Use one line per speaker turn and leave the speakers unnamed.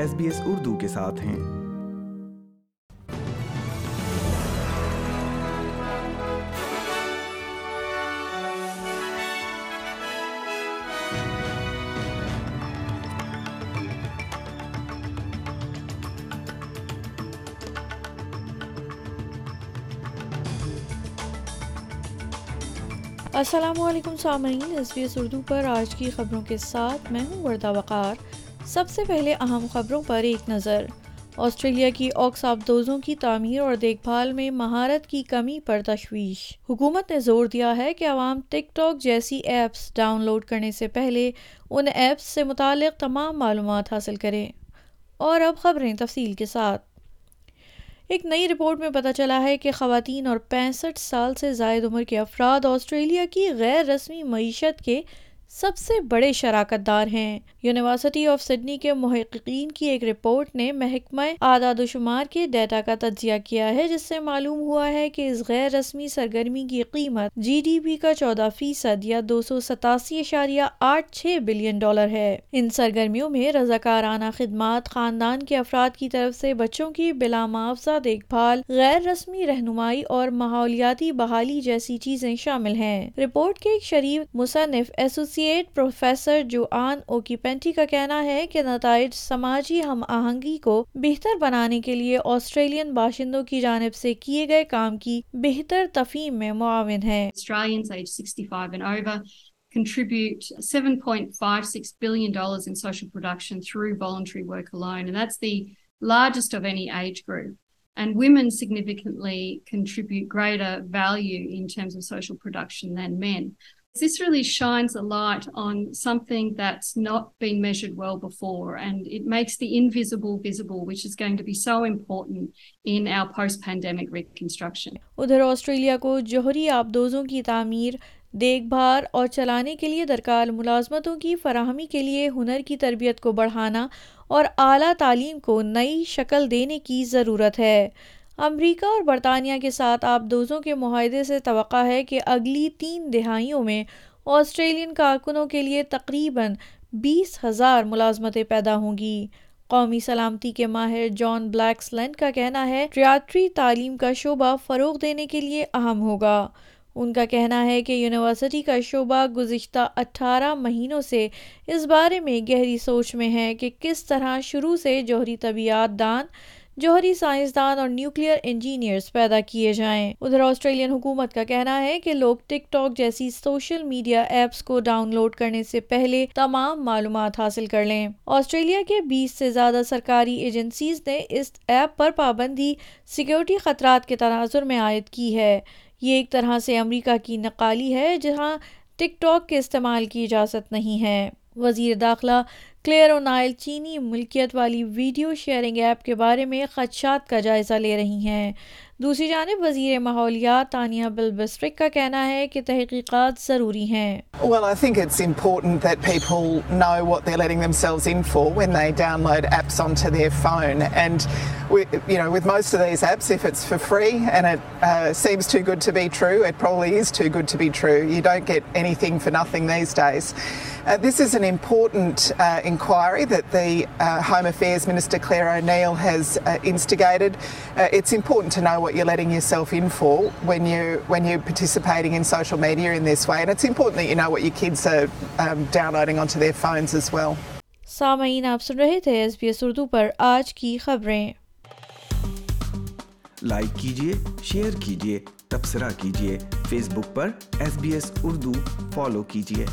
S B S Urdu کے ساتھ ہیں۔
السلام علیکم سامعین ایس بی ایس اردو پر آج کی خبروں کے ساتھ میں ہوں وردہ وقار۔ سب سے پہلے اہم خبروں پر ایک نظر۔ آسٹریلیا کی آکس آبدوزوں کی تعمیر اور دیکھ بھال میں مہارت کی کمی پر تشویش۔ حکومت نے زور دیا ہے کہ عوام ٹک ٹاک جیسی ایپس ڈاؤن لوڈ کرنے سے پہلے ان ایپس سے متعلق تمام معلومات حاصل کریں۔ اور اب خبریں تفصیل کے ساتھ۔ ایک نئی رپورٹ میں پتہ چلا ہے کہ خواتین اور پینسٹھ سال سے زائد عمر کے افراد آسٹریلیا کی غیر رسمی معیشت کے سب سے بڑے شراکت دار ہیں۔ یونیورسٹی آف سڈنی کے محققین کی ایک رپورٹ نے محکمہ اعداد و شمار کے ڈیٹا کا تجزیہ کیا ہے، جس سے معلوم ہوا ہے کہ اس غیر رسمی سرگرمی کی قیمت جی ڈی پی کا چودہ فیصد یا دو سو ستاسی اشاریہ آٹھ چھ بلین ڈالر ہے۔ ان سرگرمیوں میں رضاکارانہ خدمات، خاندان کے افراد کی طرف سے بچوں کی بلا معاوضہ دیکھ بھال، غیر رسمی رہنمائی اور ماحولیاتی بحالی جیسی چیزیں شامل ہیں۔ رپورٹ کے ایک شریف مصنف ایسوسی پروفیسر جو آن اوکی پینٹی کا کہنا ہے کہ نتائج سماجی ہم آہنگی کو بہتر بنانے کے لیے آسٹریلین باشندوں کی جانب سے کیے گئے کام کی بہتر تفہیم میں معاون ہے
contribute $7.56 billion in social production through voluntary work alone. And that's the largest of any age group. And women significantly contribute greater value in terms of social production than men. This really shines a light on something that's not been measured well before, and it makes the invisible visible, which is going to be so important in our post-pandemic reconstruction.
ادھر Australia کو جوہری آبدوزوں کی تعمیر دیکھ بھال اور چلانے کے لیے درکار ملازمتوں کی فراہمی کے لیے ہنر کی تربیت کو بڑھانا اور اعلیٰ تعلیم کو نئی شکل دینے کی ضرورت ہے امریکہ اور برطانیہ کے ساتھ آبدوزوں کے معاہدے سے توقع ہے کہ اگلی تین دہائیوں میں آسٹریلین کارکنوں کے لیے تقریباً بیس ہزار ملازمتیں پیدا ہوں گی۔ قومی سلامتی کے ماہر جان بلیکس لینڈ کا کہنا ہے، ریاٹری تعلیم کا شعبہ فروغ دینے کے لیے اہم ہوگا۔ ان کا کہنا ہے کہ یونیورسٹی کا شعبہ گزشتہ اٹھارہ مہینوں سے اس بارے میں گہری سوچ میں ہے کہ کس طرح شروع سے جوہری طبیعت دان جوہری سائنسدان اور نیوکلیئر انجینئرز پیدا کیے جائیں۔ ادھر آسٹریلین حکومت کا کہنا ہے کہ لوگ ٹک ٹاک جیسی سوشل میڈیا ایپس کو ڈاؤن لوڈ کرنے سے پہلے تمام معلومات حاصل کر لیں۔ آسٹریلیا کے بیس سے زیادہ سرکاری ایجنسیز نے اس ایپ پر پابندی سیکیورٹی خطرات کے تناظر میں عائد کی ہے۔ یہ ایک طرح سے امریکہ کی نقالی ہے، جہاں ٹک ٹاک کے استعمال کی اجازت نہیں ہے۔ وزیر داخلہ کلیئر اونائل چینی ملکیت والی ویڈیو شیئرنگ ایپ کے بارے میں خدشات کا جائزہ لے رہی ہیں دوسری جانب وزیر ماحولیات تانیہ بلبسٹرک کا کہنا ہے کہ تحقیقات ضروری ہیں
Well, I think it's important that people know what they're letting themselves in for when they download apps onto their phone. And, we, you know, with most of these apps, if it's for free and it uh, seems too good to be true, it probably is too good to be true. You don't get anything for nothing these days. Uh, this is an important uh, inquiry that the uh, Home Affairs Minister Claire O'Neill has uh, instigated. Uh, it's important to know what you're letting yourself in for when you when you're participating in social media in this way, and it's important that you know what your kids are um, downloading onto their phones as well.
سامعین آپ سن رہے تھے S B S Urdu پر آج کی خبریں
like کیجیے شیئر کیجیے تبصرہ کیجیے فیس بک پر S B S Urdu follow کیجیے